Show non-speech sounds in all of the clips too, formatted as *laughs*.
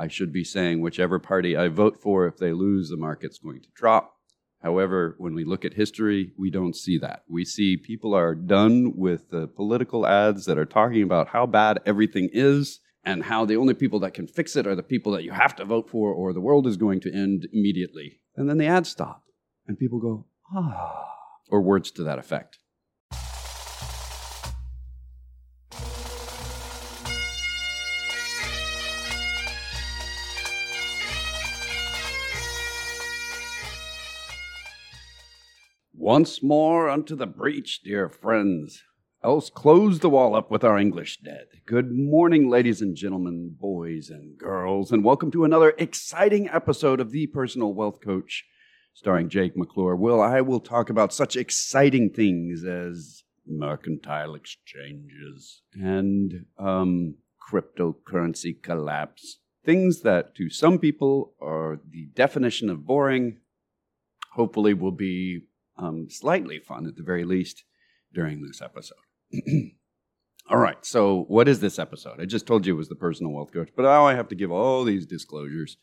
I should be saying whichever party I vote for, if they lose, the market's going to drop. However, when we look at history, we don't see that. We see people are done with the political ads that are talking about how bad everything is and how the only people that can fix it are the people that you have to vote for or the world is going to end immediately. And then the ads stop and people go, ah, or words to that effect. Once more unto the breach, dear friends. Else close the wall up with our English dead. Good morning, ladies and gentlemen, boys and girls, and welcome to another exciting episode of The Personal Wealth Coach, starring Jake McClure. Will I will talk about such exciting things as mercantile exchanges and um, cryptocurrency collapse. Things that to some people are the definition of boring, hopefully will be um, slightly fun at the very least during this episode. *clears throat* all right, so what is this episode? I just told you it was the personal wealth coach, but now I have to give all these disclosures.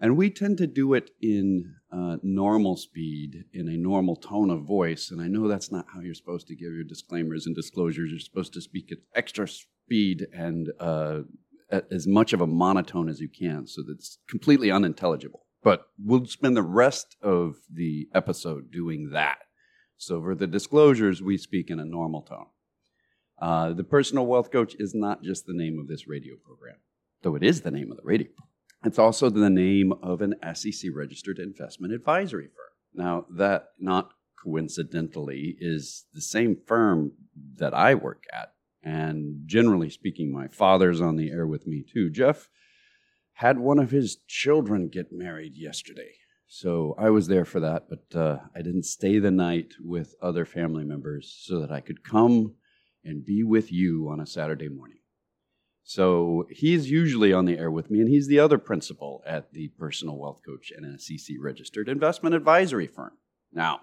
And we tend to do it in uh, normal speed, in a normal tone of voice. And I know that's not how you're supposed to give your disclaimers and disclosures. You're supposed to speak at extra speed and uh, as much of a monotone as you can so that it's completely unintelligible. But we'll spend the rest of the episode doing that. So for the disclosures, we speak in a normal tone. Uh, the Personal Wealth Coach is not just the name of this radio program, though it is the name of the radio. It's also the name of an SEC registered investment advisory firm. Now, that not coincidentally is the same firm that I work at. And generally speaking, my father's on the air with me too. Jeff had one of his children get married yesterday. So I was there for that, but uh, I didn't stay the night with other family members so that I could come and be with you on a Saturday morning. So he's usually on the air with me, and he's the other principal at the Personal Wealth Coach and SEC registered investment advisory firm. Now,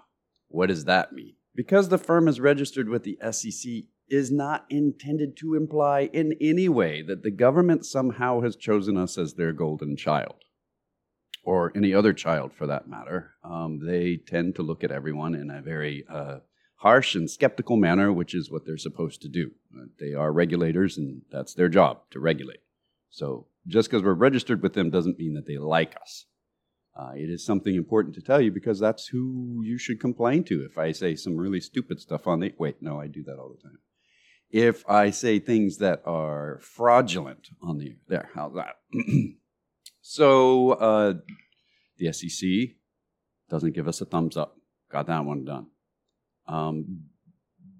what does that mean? Because the firm is registered with the SEC, is not intended to imply in any way that the government somehow has chosen us as their golden child, or any other child for that matter. Um, they tend to look at everyone in a very uh, harsh and skeptical manner, which is what they're supposed to do. Uh, they are regulators, and that's their job to regulate. So just because we're registered with them doesn't mean that they like us. Uh, it is something important to tell you because that's who you should complain to if I say some really stupid stuff on the. Wait, no, I do that all the time if I say things that are fraudulent on the there. How's that? *clears throat* so uh, the SEC doesn't give us a thumbs up. Got that one done. Um,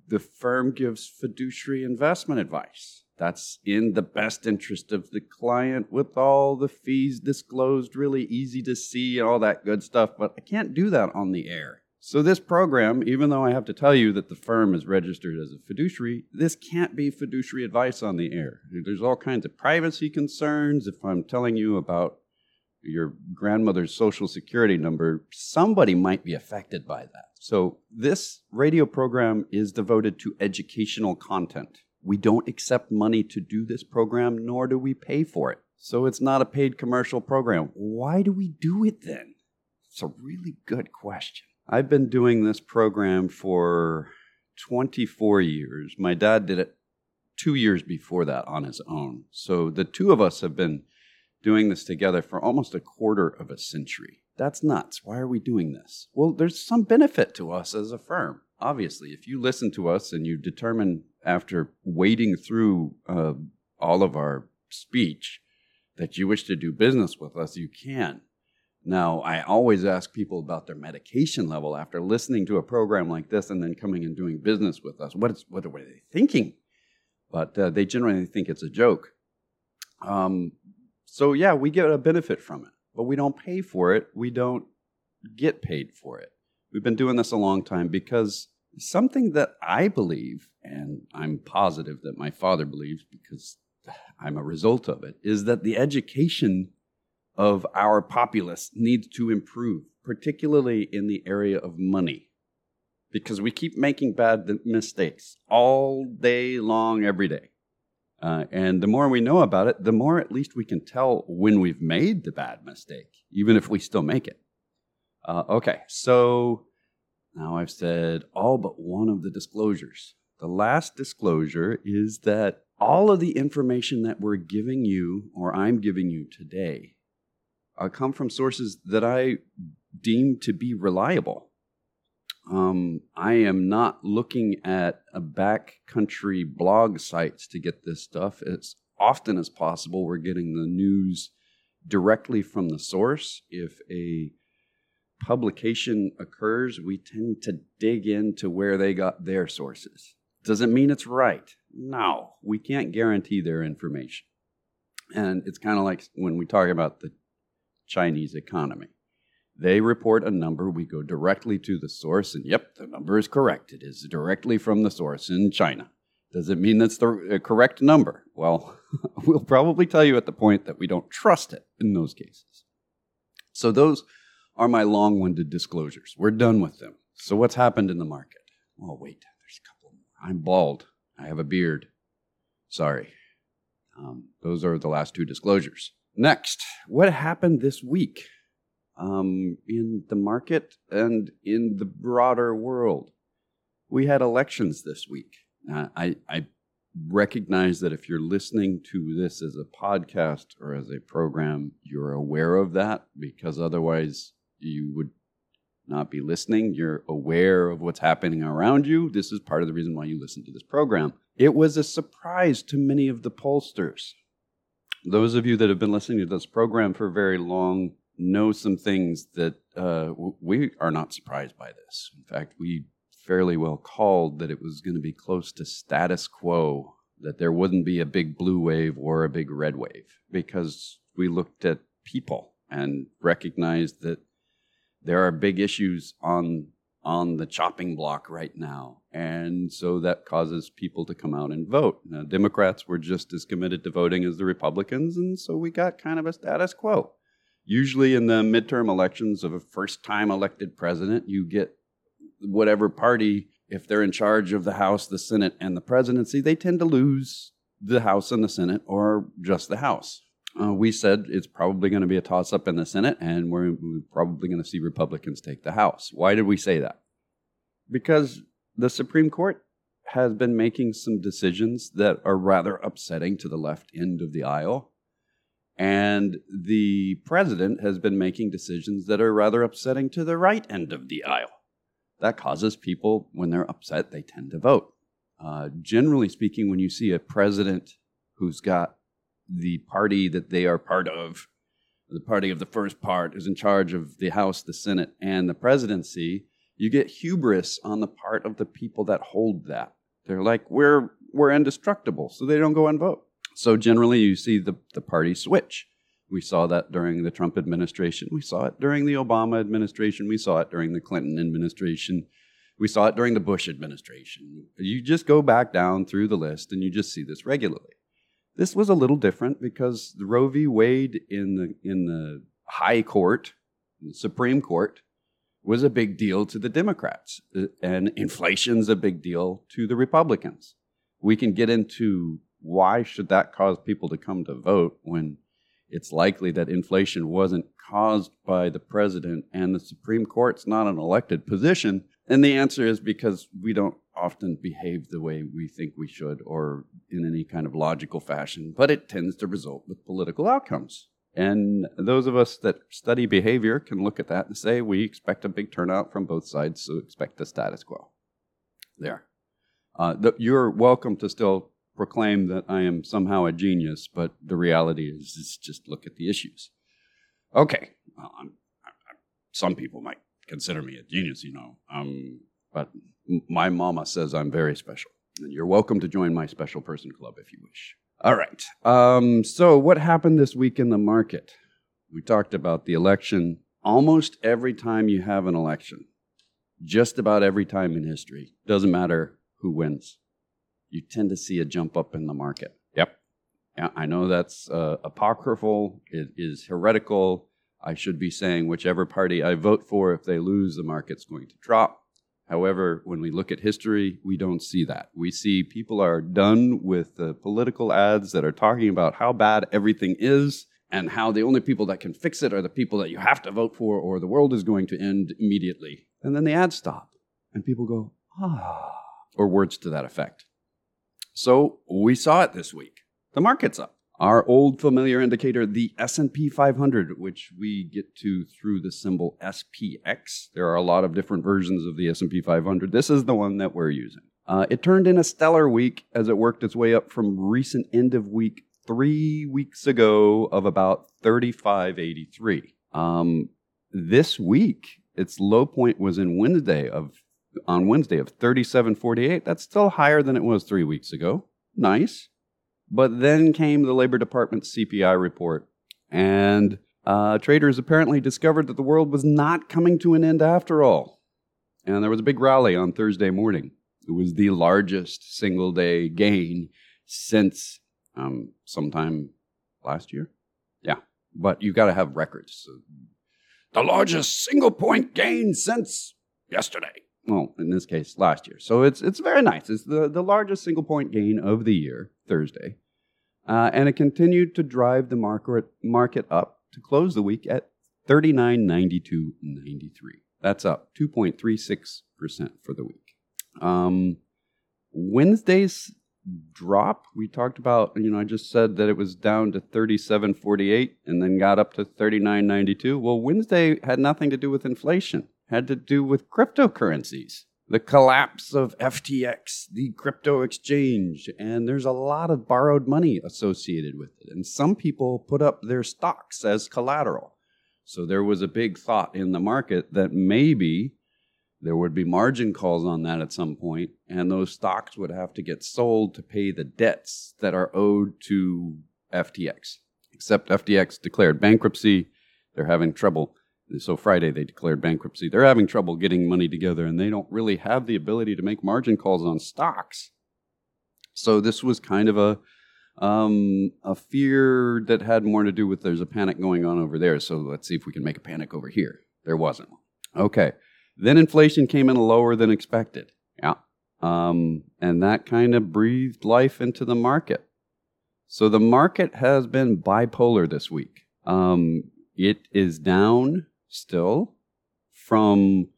the firm gives fiduciary investment advice. That's in the best interest of the client with all the fees disclosed, really easy to see, and all that good stuff. But I can't do that on the air. So, this program, even though I have to tell you that the firm is registered as a fiduciary, this can't be fiduciary advice on the air. There's all kinds of privacy concerns. If I'm telling you about your grandmother's social security number, somebody might be affected by that. So, this radio program is devoted to educational content. We don't accept money to do this program, nor do we pay for it. So, it's not a paid commercial program. Why do we do it then? It's a really good question. I've been doing this program for 24 years. My dad did it two years before that on his own. So the two of us have been doing this together for almost a quarter of a century. That's nuts. Why are we doing this? Well, there's some benefit to us as a firm. Obviously, if you listen to us and you determine after wading through uh, all of our speech that you wish to do business with us, you can. Now, I always ask people about their medication level after listening to a program like this and then coming and doing business with us. What, is, what are they thinking? But uh, they generally think it's a joke. Um, so, yeah, we get a benefit from it, but we don't pay for it. We don't get paid for it. We've been doing this a long time because something that I believe, and I'm positive that my father believes because I'm a result of it, is that the education of our populace needs to improve, particularly in the area of money, because we keep making bad mistakes all day long, every day. Uh, and the more we know about it, the more at least we can tell when we've made the bad mistake, even if we still make it. Uh, okay, so now I've said all but one of the disclosures. The last disclosure is that all of the information that we're giving you or I'm giving you today uh, come from sources that I deem to be reliable. Um, I am not looking at a backcountry blog sites to get this stuff. As often as possible, we're getting the news directly from the source. If a publication occurs, we tend to dig into where they got their sources. Does it mean it's right? No, we can't guarantee their information. And it's kind of like when we talk about the Chinese economy. They report a number, we go directly to the source, and yep, the number is correct. It is directly from the source in China. Does it mean that's the uh, correct number? Well, *laughs* we'll probably tell you at the point that we don't trust it in those cases. So, those are my long winded disclosures. We're done with them. So, what's happened in the market? Oh, wait, there's a couple more. I'm bald. I have a beard. Sorry. Um, those are the last two disclosures. Next, what happened this week? um, in the market and in the broader world. We had elections this week. Uh, I, I recognize that if you're listening to this as a podcast or as a program, you're aware of that because otherwise you would not be listening. You're aware of what's happening around you. This is part of the reason why you listen to this program. It was a surprise to many of the pollsters. Those of you that have been listening to this program for very long know some things that uh, we are not surprised by this. In fact, we fairly well called that it was going to be close to status quo, that there wouldn't be a big blue wave or a big red wave, because we looked at people and recognized that there are big issues on on the chopping block right now. And so that causes people to come out and vote. Now, Democrats were just as committed to voting as the Republicans, and so we got kind of a status quo. Usually, in the midterm elections of a first time elected president, you get whatever party, if they're in charge of the House, the Senate, and the presidency, they tend to lose the House and the Senate or just the House. Uh, we said it's probably going to be a toss up in the Senate, and we're, probably going to see Republicans take the House. Why did we say that? Because the Supreme Court has been making some decisions that are rather upsetting to the left end of the aisle. And the president has been making decisions that are rather upsetting to the right end of the aisle. That causes people, when they're upset, they tend to vote. Uh, generally speaking, when you see a president who's got the party that they are part of, the party of the first part is in charge of the House, the Senate, and the presidency, you get hubris on the part of the people that hold that. They're like, we're, we're indestructible, so they don't go and vote. So generally, you see the, the party switch. We saw that during the Trump administration. We saw it during the Obama administration. We saw it during the Clinton administration. We saw it during the Bush administration. You just go back down through the list and you just see this regularly. This was a little different because Roe v. Wade in the, in the high court, the Supreme Court, was a big deal to the Democrats, uh, and inflation's a big deal to the Republicans. We can get into why should that cause people to come to vote when it's likely that inflation wasn't caused by the president and the Supreme Court's not an elected position? And the answer is because we don't often behave the way we think we should or in any kind of logical fashion, but it tends to result with political outcomes. And those of us that study behavior can look at that and say we expect a big turnout from both sides, so expect the status quo. There. Uh, you're welcome to still proclaim that I am somehow a genius, but the reality is, is just look at the issues. Okay, well, I'm, I'm, some people might consider me a genius, you know, um, but my mama says I'm very special, and you're welcome to join my special person club if you wish. All right. Um, so, what happened this week in the market? We talked about the election. Almost every time you have an election, just about every time in history, doesn't matter who wins you tend to see a jump up in the market. Yep. I know that's uh, apocryphal, it is heretical. I should be saying whichever party I vote for, if they lose, the market's going to drop. However, when we look at history, we don't see that. We see people are done with the political ads that are talking about how bad everything is and how the only people that can fix it are the people that you have to vote for or the world is going to end immediately. And then the ads stop and people go, ah, or words to that effect. So we saw it this week. The market's up. Our old familiar indicator, the S&P 500, which we get to through the symbol SPX. There are a lot of different versions of the S&P 500. This is the one that we're using. Uh, it turned in a stellar week as it worked its way up from recent end of week three weeks ago of about 3583. Um, this week, its low point was in Wednesday of on Wednesday of 3748. That's still higher than it was three weeks ago. Nice. But then came the Labor Department's CPI report, and uh, traders apparently discovered that the world was not coming to an end after all. And there was a big rally on Thursday morning. It was the largest single day gain since um, sometime last year. Yeah, but you've got to have records. The largest single point gain since yesterday. Well, in this case, last year. So it's it's very nice. It's the, the largest single point gain of the year, Thursday. Uh, and it continued to drive the market, market up to close the week at 39.92.93. That's up 2.36% for the week. Um, Wednesday's drop, we talked about, you know, I just said that it was down to 37.48 and then got up to 39.92. Well, Wednesday had nothing to do with inflation, had to do with cryptocurrencies the collapse of FTX, the crypto exchange, and there's a lot of borrowed money associated with it. And some people put up their stocks as collateral. So there was a big thought in the market that maybe there would be margin calls on that at some point, and those stocks would have to get sold to pay the debts that are owed to FTX. Except FTX declared bankruptcy, they're having trouble so Friday they declared bankruptcy. They're having trouble getting money together and they don't really have the ability to make margin calls on stocks. So this was kind of a um, a fear that had more to do with there's a panic going on over there. So let's see if we can make a panic over here. There wasn't. Okay. Then inflation came in lower than expected. Yeah. Um, and that kind of breathed life into the market. So the market has been bipolar this week. Um, it is down still from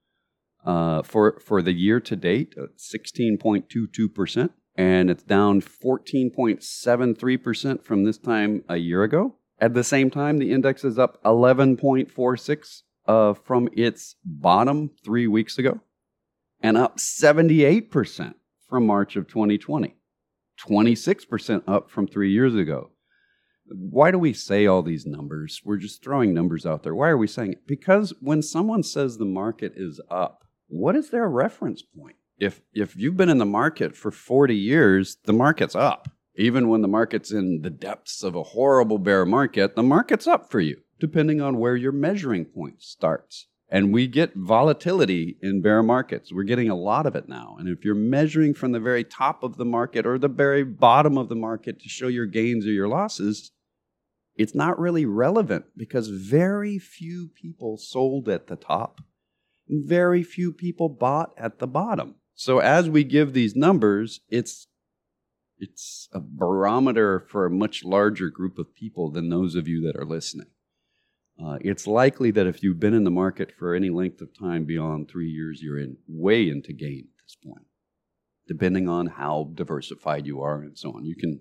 uh, for for the year to date, uh, sixteen point two two percent, and it's down fourteen point seven three percent from this time a year ago. At the same time, the index is up eleven point four six uh, from its bottom three weeks ago, and up seventy eight percent from March of 2020, 26 percent up from three years ago why do we say all these numbers? We're just throwing numbers out there. Why are we saying it? Because when someone says the market is up, what is their reference point? If if you've been in the market for 40 years, the market's up. Even when the market's in the depths of a horrible bear market, the market's up for you, depending on where your measuring point starts. And we get volatility in bear markets. We're getting a lot of it now. And if you're measuring from the very top of the market or the very bottom of the market to show your gains or your losses, it's not really relevant because very few people sold at the top. And very few people bought at the bottom. So as we give these numbers, it's it's a barometer for a much larger group of people than those of you that are listening. Uh, it's likely that if you've been in the market for any length of time beyond three years, you're in way into gain at this point, depending on how diversified you are and so on. You can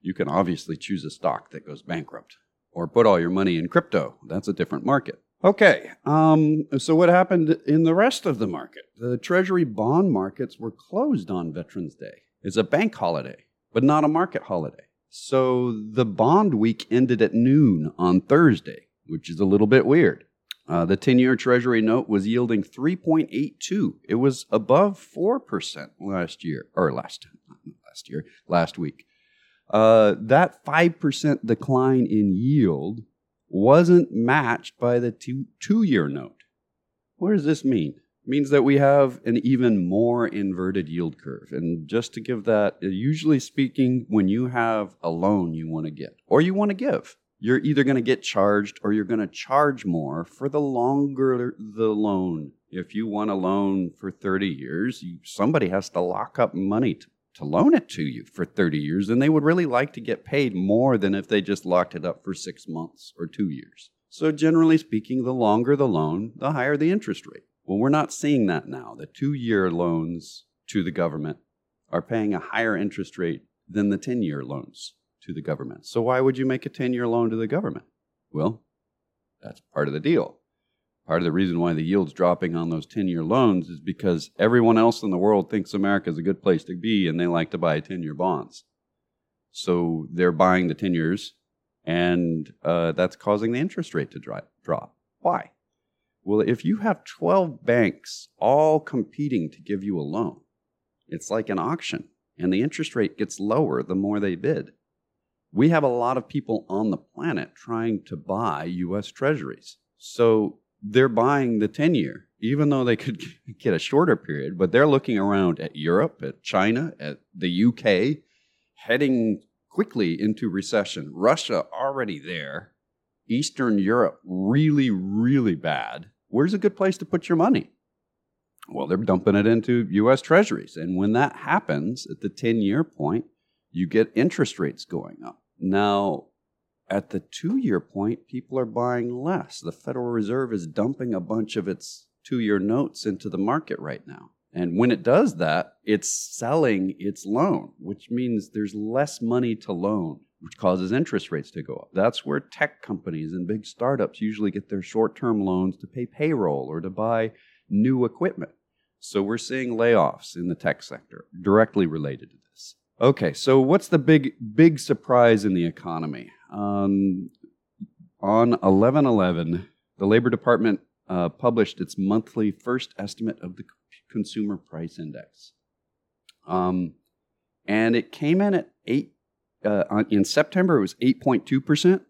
you can obviously choose a stock that goes bankrupt or put all your money in crypto. That's a different market. Okay, um, so what happened in the rest of the market? The Treasury bond markets were closed on Veterans Day. It's a bank holiday, but not a market holiday. So the bond week ended at noon on Thursday, which is a little bit weird. Uh, the 10 year Treasury note was yielding 3.82. It was above 4% last year, or last, last year, last week. Uh, that 5% decline in yield wasn't matched by the two, two year note. What does this mean? It means that we have an even more inverted yield curve. And just to give that, uh, usually speaking, when you have a loan you want to get or you want to give, you're either going to get charged or you're going to charge more for the longer the loan If you want a loan for 30 years, you, somebody has to lock up money to, to loan it to you for 30 years, and they would really like to get paid more than if they just locked it up for six months or two years. So, generally speaking, the longer the loan, the higher the interest rate. Well, we're not seeing that now. The two year loans to the government are paying a higher interest rate than the 10 year loans to the government. So, why would you make a 10 year loan to the government? Well, that's part of the deal. Part of the reason why the yield's dropping on those 10 year loans is because everyone else in the world thinks America is a good place to be and they like to buy 10 year bonds. So, they're buying the 10 years, and uh, that's causing the interest rate to drop. Why? Well, if you have 12 banks all competing to give you a loan, it's like an auction, and the interest rate gets lower the more they bid. We have a lot of people on the planet trying to buy US treasuries. So they're buying the 10 year, even though they could *laughs* get a shorter period, but they're looking around at Europe, at China, at the UK, heading quickly into recession. Russia already there, Eastern Europe really, really bad where's a good place to put your money? Well, they're dumping it into US treasuries. And when that happens at the 10 year point, you get interest rates going up. Now, at the two year point, people are buying less. The Federal Reserve is dumping a bunch of its two year notes into the market right now. And when it does that, it's selling its loan, which means there's less money to loan which causes interest rates to go up. That's where tech companies and big startups usually get their short term loans to pay payroll or to buy new equipment. So we're seeing layoffs in the tech sector directly related to this. Okay, so what's the big big surprise in the economy? Um, on 11/11, the Labor Department uh, published its monthly first estimate of the Consumer Price Index, um, and it came in at eight uh, in September, it was 8.2%.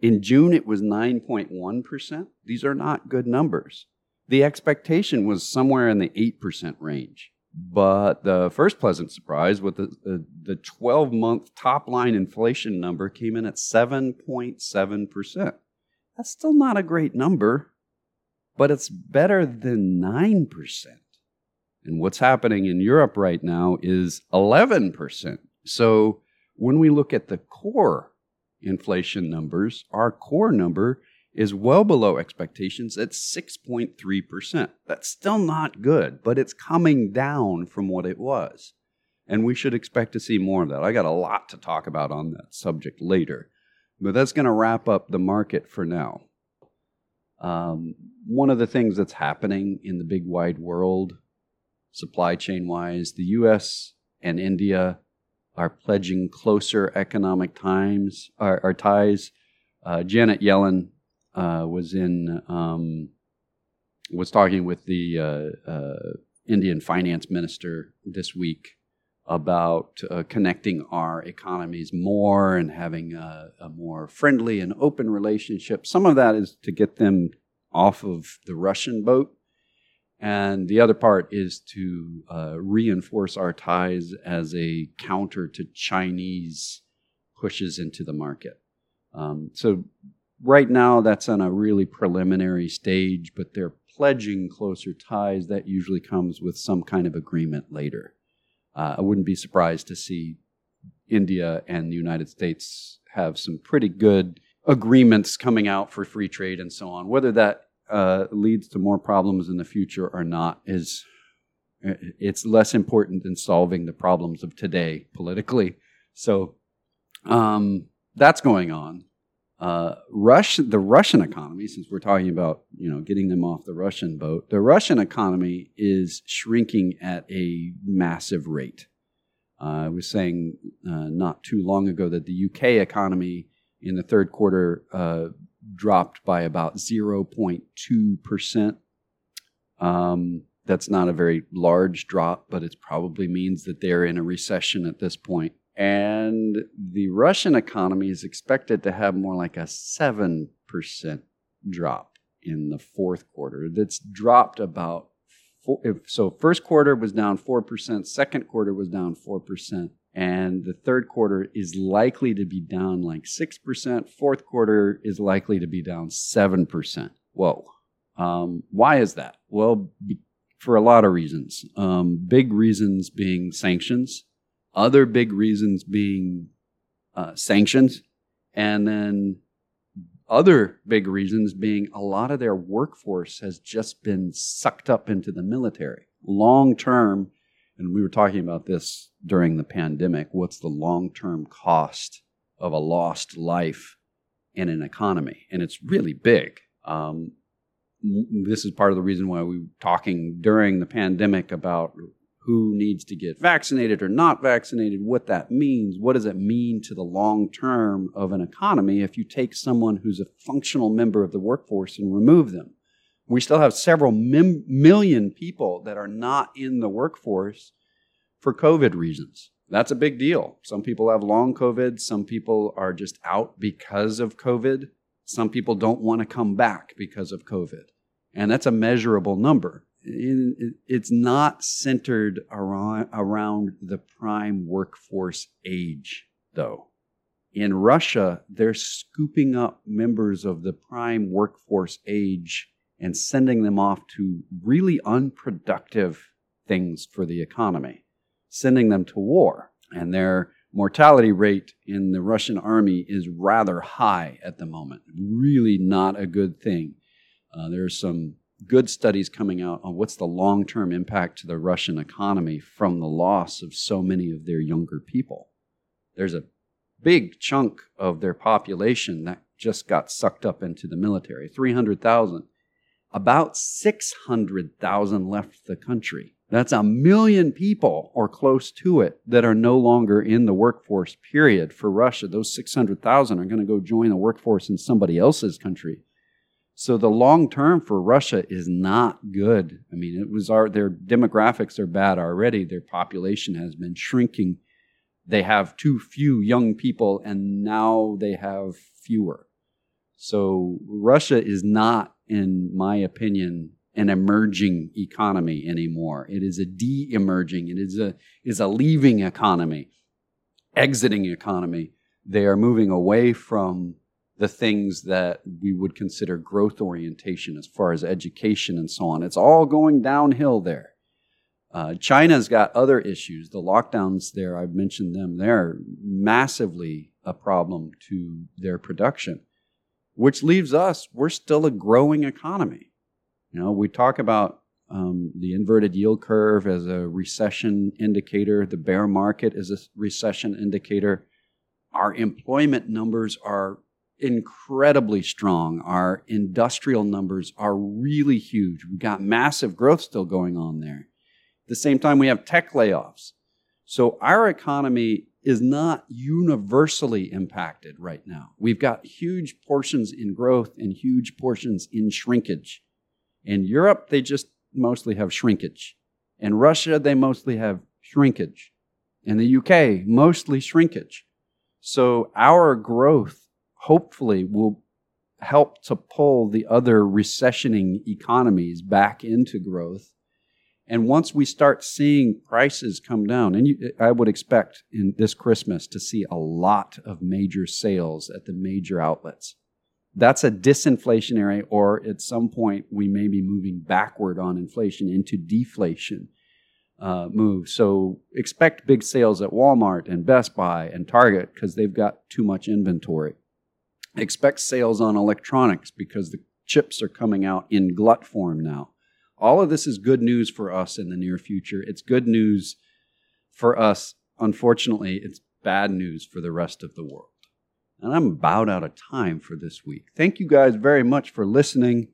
In June, it was 9.1%. These are not good numbers. The expectation was somewhere in the 8% range. But the first pleasant surprise with the, the 12 month top line inflation number came in at 7.7%. That's still not a great number, but it's better than 9%. And what's happening in Europe right now is 11%. So when we look at the core inflation numbers, our core number is well below expectations at 6.3%. That's still not good, but it's coming down from what it was. And we should expect to see more of that. I got a lot to talk about on that subject later, but that's going to wrap up the market for now. Um, one of the things that's happening in the big wide world, supply chain wise, the US and India are pledging closer economic times our, ties. Uh, Janet Yellen uh, was in um, was talking with the uh, uh Indian finance minister this week about uh, connecting our economies more and having a, a, more friendly and open relationship. Some of that is to get them off of the Russian boat and the other part is to uh, reinforce our ties as a counter to Chinese pushes into the market. Um, so, right now, that's on a really preliminary stage, but they're pledging closer ties. That usually comes with some kind of agreement later. Uh, I wouldn't be surprised to see India and the United States have some pretty good agreements coming out for free trade and so on. Whether that uh, leads to more problems in the future or not is it's less important than solving the problems of today politically. So um, that's going on. Uh, Rush, the Russian economy, since we're talking about you know getting them off the Russian boat, the Russian economy is shrinking at a massive rate. Uh, I was saying uh, not too long ago that the UK economy in the third quarter uh, dropped by about 0.2%. Um, that's not a very large drop, but it probably means that they're in a recession at this point. And the Russian economy is expected to have more like a 7% drop in the fourth quarter. That's dropped about four, so first quarter was down 4%, second quarter was down 4%, and the third quarter is likely to be down like 6%. Fourth quarter is likely to be down 7%. Whoa. Um, why is that? Well, be- for a lot of reasons. Um, big reasons being sanctions, other big reasons being uh, sanctions, and then other big reasons being a lot of their workforce has just been sucked up into the military. Long term, and we were talking about this during the pandemic, what's the long term cost of a lost life in an economy? And it's really big. Um, this is part of the reason why we were talking during the pandemic about who needs to get vaccinated or not vaccinated, what that means, what does it mean to the long term of an economy if you take someone who's a functional member of the workforce and remove them. We still have several mim- million people that are not in the workforce for COVID reasons. That's a big deal. Some people have long COVID, some people are just out because of COVID, some people don't want to come back because of COVID. And that's a measurable number it's not centered around, around the prime workforce age, though. In Russia, they're scooping up members of the prime workforce age and sending them off to really unproductive things for the economy, sending them to war. And their mortality rate in the Russian army is rather high at the moment. Really not a good thing. Uh, there's some good studies coming out on what's the long term impact to the Russian economy from the loss of so many of their younger people. There's a big chunk of their population that just got sucked up into the military 300,000. About 600,000 left the country. That's a million people or close to it that are no longer in the workforce, period, for Russia. Those 600,000 are going to go join the workforce in somebody else's country so the long term for Russia is not good. I mean, it was our their demographics are bad already. Their population has been shrinking. They have too few young people, and now they have fewer. So Russia is not, in my opinion, an emerging economy anymore. It is a de-emerging. It is a is a leaving economy, exiting economy. They are moving away from the things that we would consider growth orientation as far as education and so on. It's all going downhill there. Uh, China's got other issues. The lockdowns there, I've mentioned them, they're massively a problem to their production, which leaves us, we're still a growing economy. You know, we talk about um, the inverted yield curve as a recession indicator, the bear market is a recession indicator. Our employment numbers are incredibly strong. Our industrial numbers are really huge. We've got massive growth still going on there. At the same time, we have tech layoffs. So our economy is not universally impacted right now. We've got huge portions in growth and huge portions in shrinkage. In Europe, they just mostly have shrinkage. In Russia, they mostly have shrinkage. In the UK, mostly shrinkage. So our growth hopefully will help to pull the other recessioning economies back into growth. And once we start seeing prices come down, and you, I would expect in this Christmas to see a lot of major sales at the major outlets. That's a disinflationary, or at some point we may be moving backward on inflation into deflation uh, move. So expect big sales at Walmart and Best Buy and Target because they've got too much inventory. Expect sales on electronics because the chips are coming out in glut form now. All of this is good news for us in the near future. It's good news for us. Unfortunately, it's bad news for the rest of the world. And I'm about out of time for this week. Thank you guys very much for listening.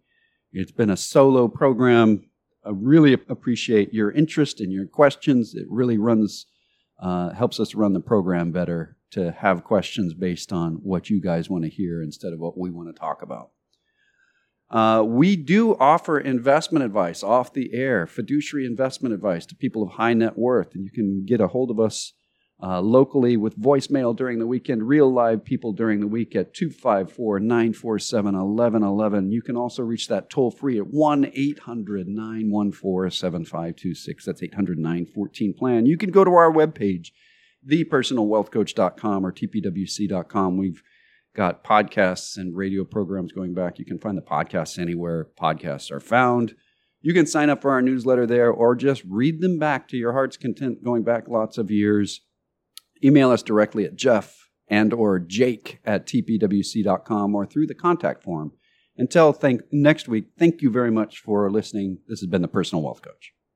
It's been a solo program. I really appreciate your interest and your questions. It really runs, uh, helps us run the program better to have questions based on what you guys want to hear instead of what we want to talk about. Uh, we do offer investment advice off the air, fiduciary investment advice to people of high net worth. And you can get a hold of us uh, locally with voicemail during the weekend, real live people during the week at 254 947 1111. You can also reach that toll free at 1 800 914 7526. That's 800 914 plan. You can go to our webpage thepersonalwealthcoach.com or tpwc.com. We've got podcasts and radio programs going back. You can find the podcasts anywhere podcasts are found. You can sign up for our newsletter there or just read them back to your heart's content going back lots of years. Email us directly at Jeff and or Jake at tpwc.com or through the contact form. Until thank, next week, thank you very much for listening. This has been the Personal Wealth Coach.